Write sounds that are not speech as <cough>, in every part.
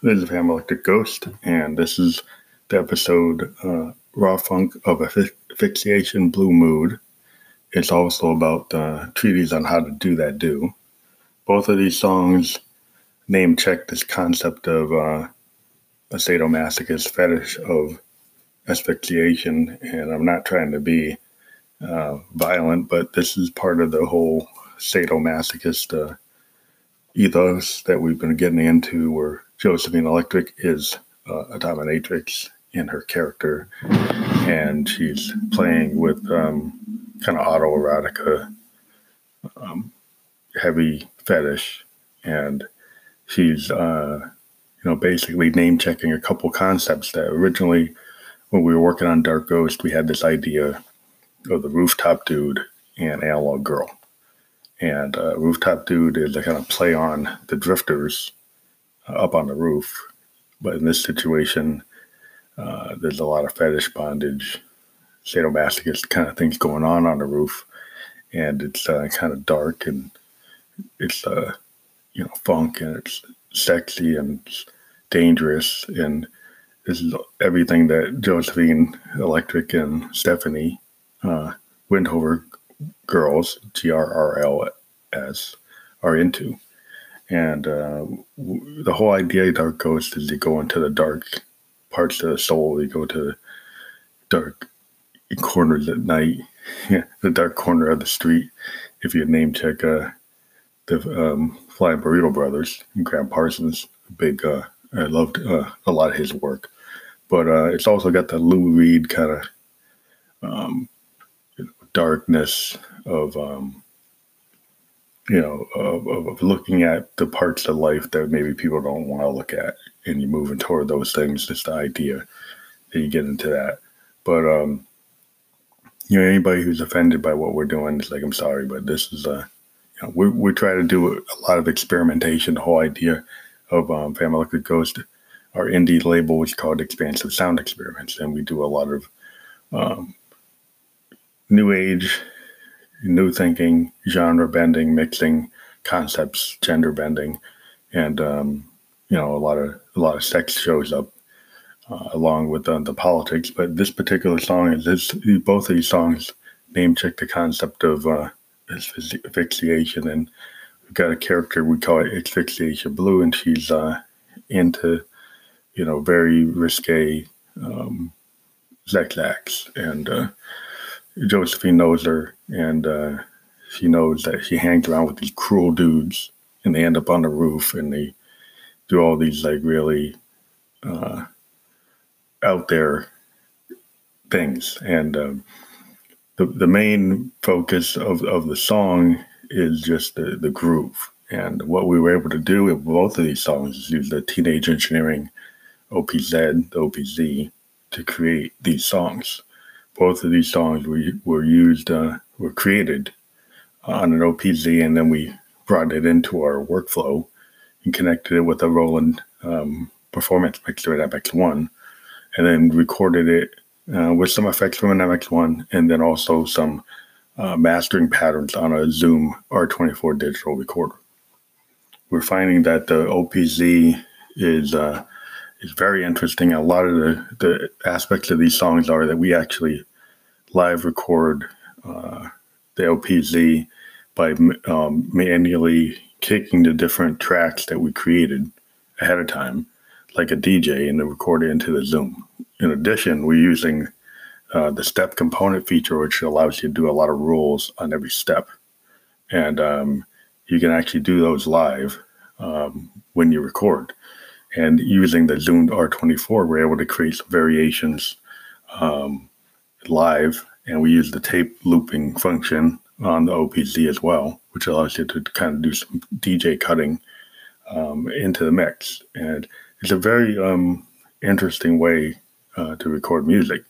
This is Family Electric Ghost, and this is the episode uh, Raw Funk of Asphyxiation Blue Mood. It's also about uh, treatise on how to do that do. Both of these songs name check this concept of uh, a sadomasochist fetish of asphyxiation, and I'm not trying to be uh, violent, but this is part of the whole sadomasochist uh, ethos that we've been getting into where Josephine Electric is uh, a dominatrix in her character, and she's playing with um, kind of autoerotica, um, heavy fetish, and she's uh, you know basically name checking a couple concepts that originally when we were working on Dark Ghost we had this idea of the rooftop dude and analog girl, and uh, rooftop dude is a kind of play on the drifters up on the roof. But in this situation, uh, there's a lot of fetish bondage, sadomasochist kind of things going on on the roof, and it's uh, kind of dark and it's uh, you know funk and it's sexy and dangerous and this is everything that Josephine Electric and Stephanie uh, Windhover girls G R R L S are into. And uh, the whole idea of Dark is you go into the dark parts of the soul. You go to dark corners at night, <laughs> the dark corner of the street. If you name check uh, the um, Flying Burrito Brothers, and Gram Parsons, big, uh, I loved uh, a lot of his work. But uh, it's also got the Lou Reed kind of um, darkness of um, you know, of, of, looking at the parts of life that maybe people don't want to look at, and you're moving toward those things. Just the idea that you get into that. But um, you know, anybody who's offended by what we're doing is like, I'm sorry, but this is a, you know, we we try to do a lot of experimentation. The whole idea of um, Family Electric Ghost, our indie label is called Expansive Sound Experiments, and we do a lot of um, new age new thinking, genre bending, mixing concepts, gender bending, and um, you know a lot of a lot of sex shows up uh, along with the, the, politics. But this particular song is this both of these songs name check the concept of uh, asphyxiation, and we've got a character we call it asphyxiation blue, and she's uh, into you know very risque um, sex and uh, Josephine knows her, and uh, she knows that she hangs around with these cruel dudes, and they end up on the roof, and they do all these like really uh, out there things. And um, the the main focus of of the song is just the the groove. And what we were able to do with both of these songs is use the Teenage Engineering OPZ, the OPZ, to create these songs both of these songs were, were used, uh, were created on an OPZ, and then we brought it into our workflow and connected it with a Roland um, performance mixer at MX1, and then recorded it uh, with some effects from an MX1, and then also some uh, mastering patterns on a Zoom R24 digital recorder. We're finding that the OPZ is uh, is very interesting. A lot of the, the aspects of these songs are that we actually live record uh, the OPZ by um, manually kicking the different tracks that we created ahead of time, like a DJ, and then record it into the Zoom. In addition, we're using uh, the step component feature, which allows you to do a lot of rules on every step. And um, you can actually do those live um, when you record. And using the Zoom R24, we're able to create some variations um, live, and we use the tape looping function on the OPZ as well, which allows you to kind of do some DJ cutting um, into the mix. And it's a very um, interesting way uh, to record music.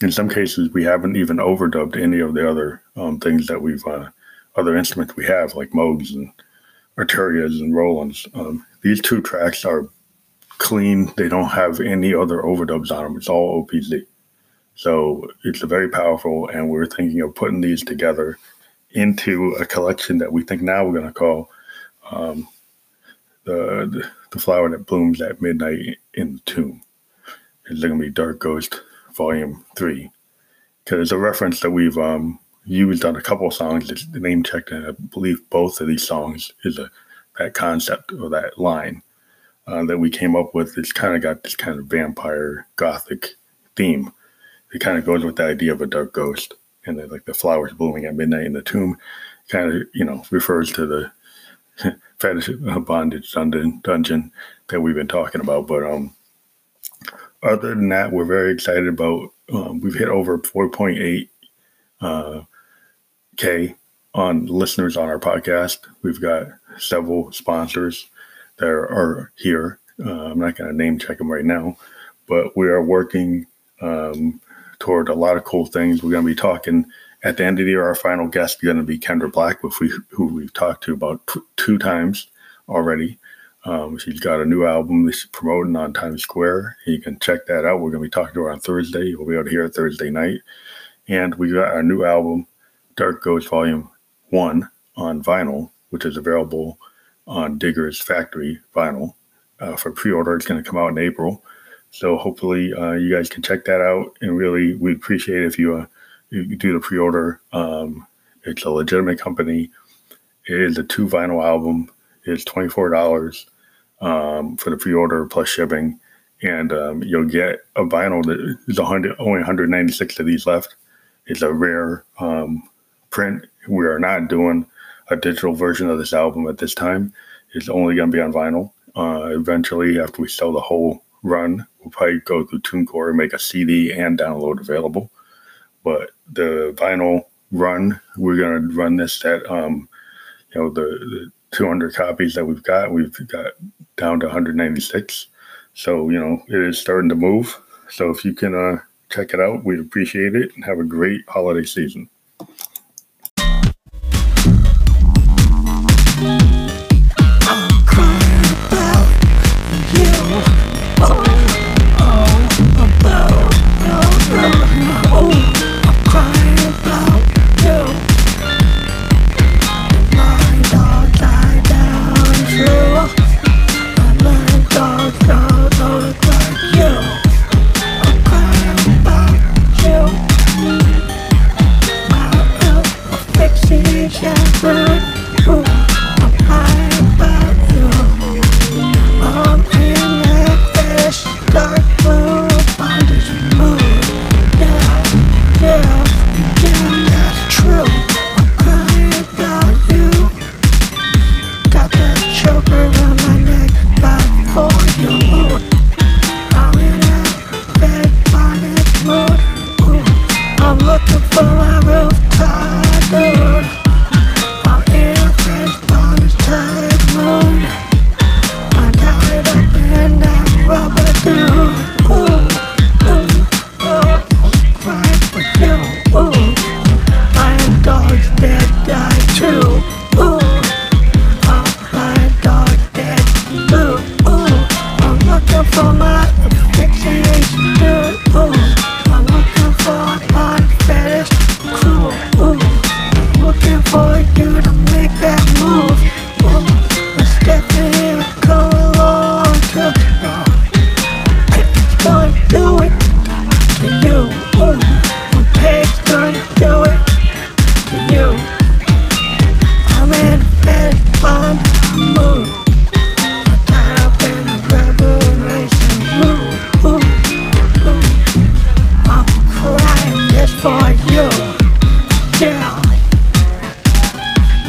In some cases, we haven't even overdubbed any of the other um, things that we've, uh, other instruments we have, like Moogs and Arturias and Rolands. Um, these two tracks are clean. They don't have any other overdubs on them. It's all OPZ. So it's very powerful, and we're thinking of putting these together into a collection that we think now we're going to call um, the the flower that blooms at midnight in the tomb. It's going to be Dark Ghost Volume Three, because it's a reference that we've um, used on a couple of songs. It's name checked, and I believe both of these songs is a that concept or that line uh, that we came up with. It's kind of got this kind of vampire gothic theme. It kind of goes with the idea of a dark ghost, and like the flowers blooming at midnight in the tomb, kind of you know refers to the <laughs> fetish bondage dungeon dungeon that we've been talking about. But um, other than that, we're very excited about. Um, we've hit over 4.8 uh, k on listeners on our podcast. We've got several sponsors that are here. Uh, I'm not going to name check them right now, but we are working um, toward a lot of cool things. We're going to be talking at the end of the year. Our final guest is going to be Kendra Black, we, who we've talked to about t- two times already. Um, she's got a new album that she's promoting on Times Square. You can check that out. We're going to be talking to her on Thursday. You'll be able to hear it Thursday night. And we got our new album, Dark Ghost Volume 1, on vinyl, which is available on Digger's Factory vinyl uh, for pre order. It's going to come out in April. So hopefully uh, you guys can check that out. And really, we appreciate if you, uh, you do the pre order. Um, it's a legitimate company. It is a two vinyl album. It's $24 um, for the pre order plus shipping. And um, you'll get a vinyl that is 100, only 196 of these left. It's a rare um, print. We are not doing a digital version of this album at this time. It's only going to be on vinyl. Uh, eventually, after we sell the whole run, we'll probably go through TuneCore and make a CD and download available. But the vinyl run, we're going to run this at, um, you know, the, the 200 copies that we've got, we've got down to 196. So, you know, it is starting to move. So if you can uh, check it out, we'd appreciate it and have a great holiday season.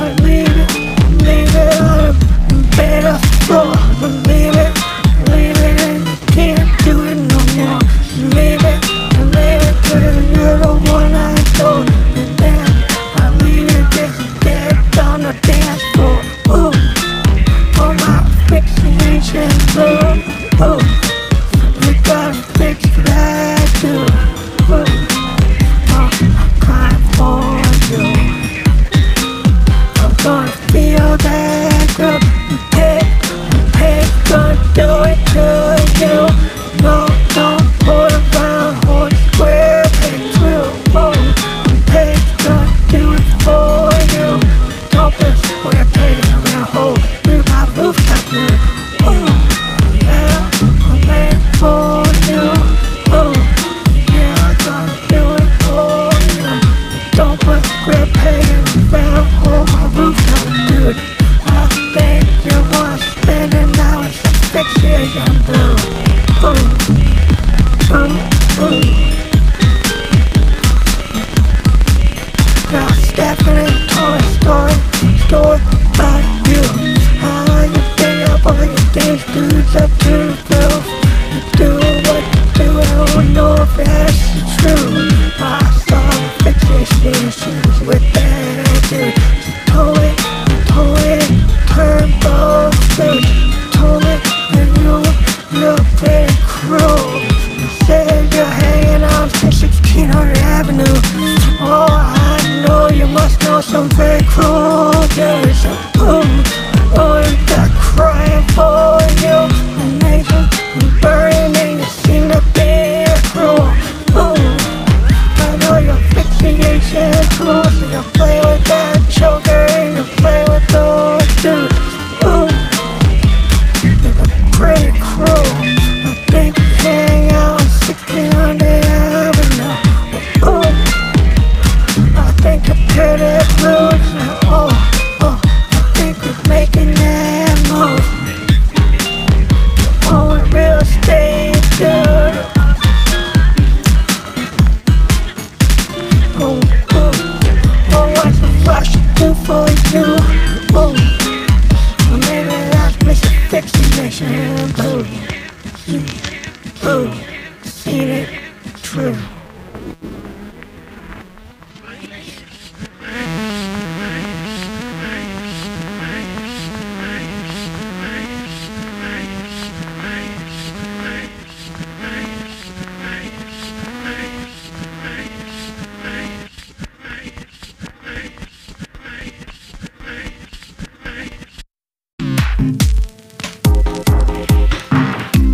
We're my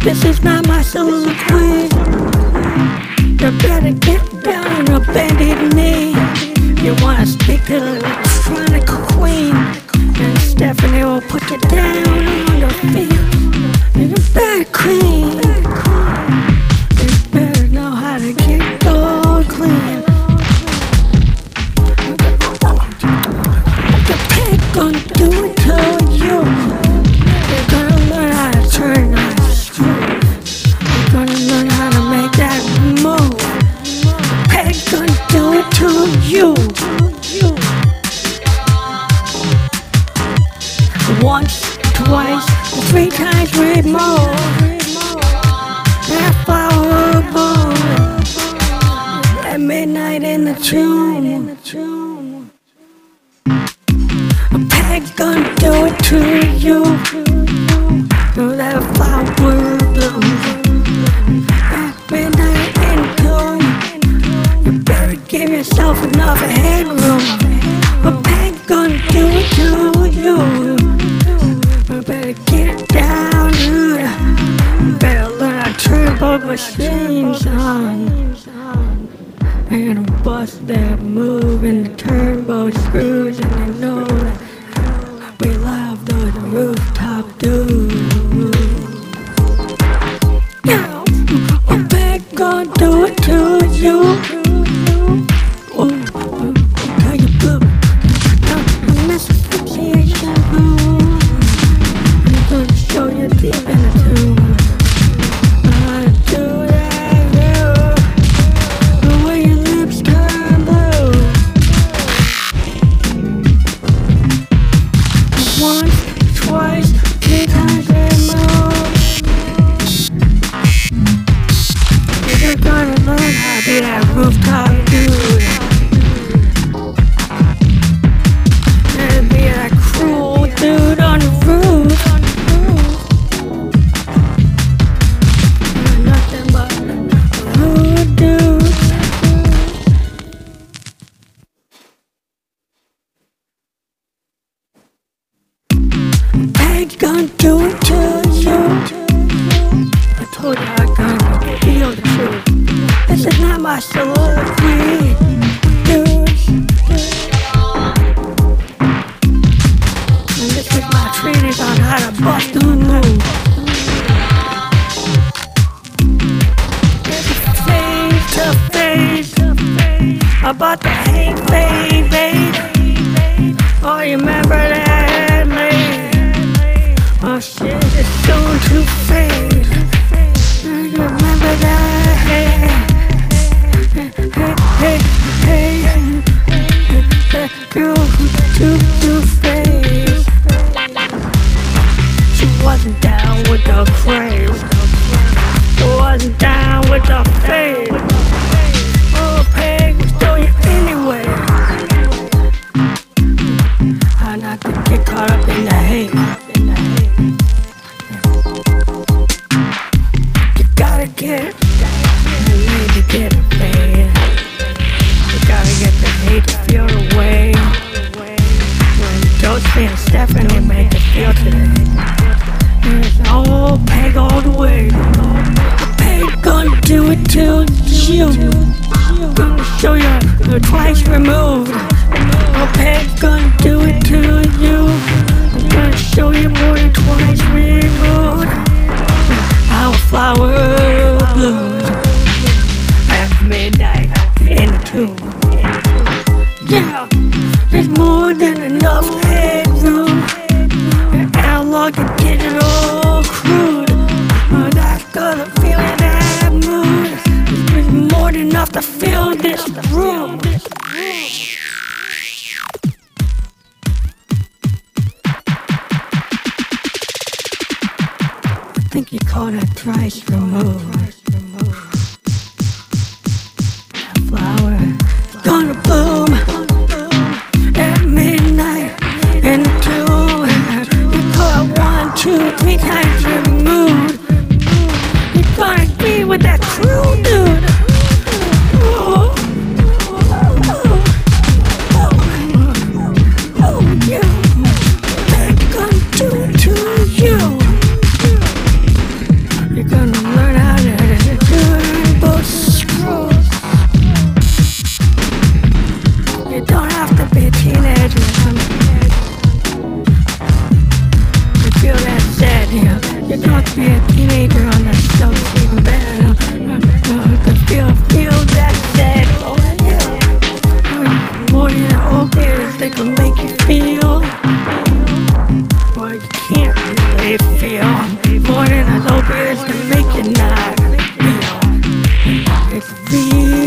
This is not my soliloquy. You better get down on your bended knee. You wanna speak to the electronic queen, and Stephanie will put you down on your feet. You're a bad queen. you, you. Once, twice, three times, three more. Half hour above. At midnight in the tomb. A pack gonna do it to you. it's gonna do it to you. I told you I gotta feel the truth. This is not my soliloquy. And this is my treatise on how to bust the moon. Face to face about the hate, baby. Oh, you remember that? Soon to fade. Remember that? Enough to fill this room. I think you call that thrice removed. More than an opiate can make you not feel. It's real.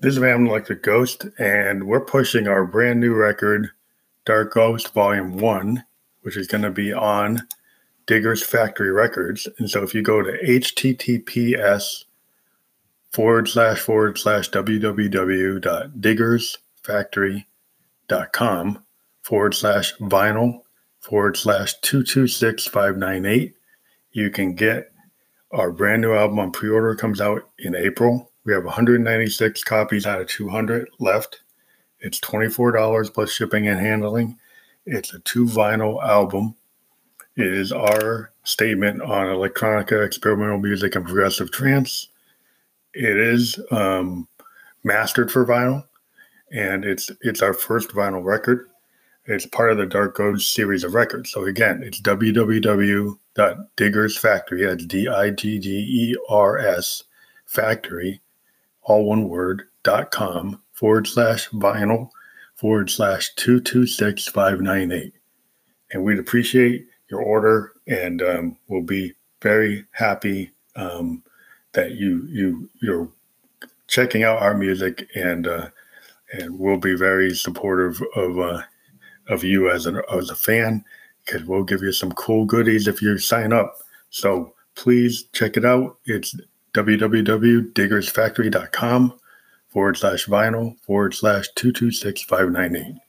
This is Van a Ghost, and we're pushing our brand new record, Dark Ghost Volume 1, which is going to be on Diggers Factory Records. And so if you go to https forward slash forward slash www.diggersfactory.com forward slash vinyl forward slash 226598, you can get our brand new album on pre order. comes out in April. We have 196 copies out of 200 left. It's $24 plus shipping and handling. It's a two vinyl album. It is our statement on electronica, experimental music, and progressive trance. It is um, mastered for vinyl, and it's it's our first vinyl record. It's part of the Dark Ghost series of records. So again, it's www.diggersfactory. That's D-I-G-G-E-R-S factory, all one word, dot com forward slash vinyl forward slash 226598. And we'd appreciate your order and um, we'll be very happy um, that you you you're checking out our music and uh, and we'll be very supportive of uh, of you as an as a fan because we'll give you some cool goodies if you sign up. So please check it out. It's www.diggersfactory.com forward slash vinyl forward slash 226598.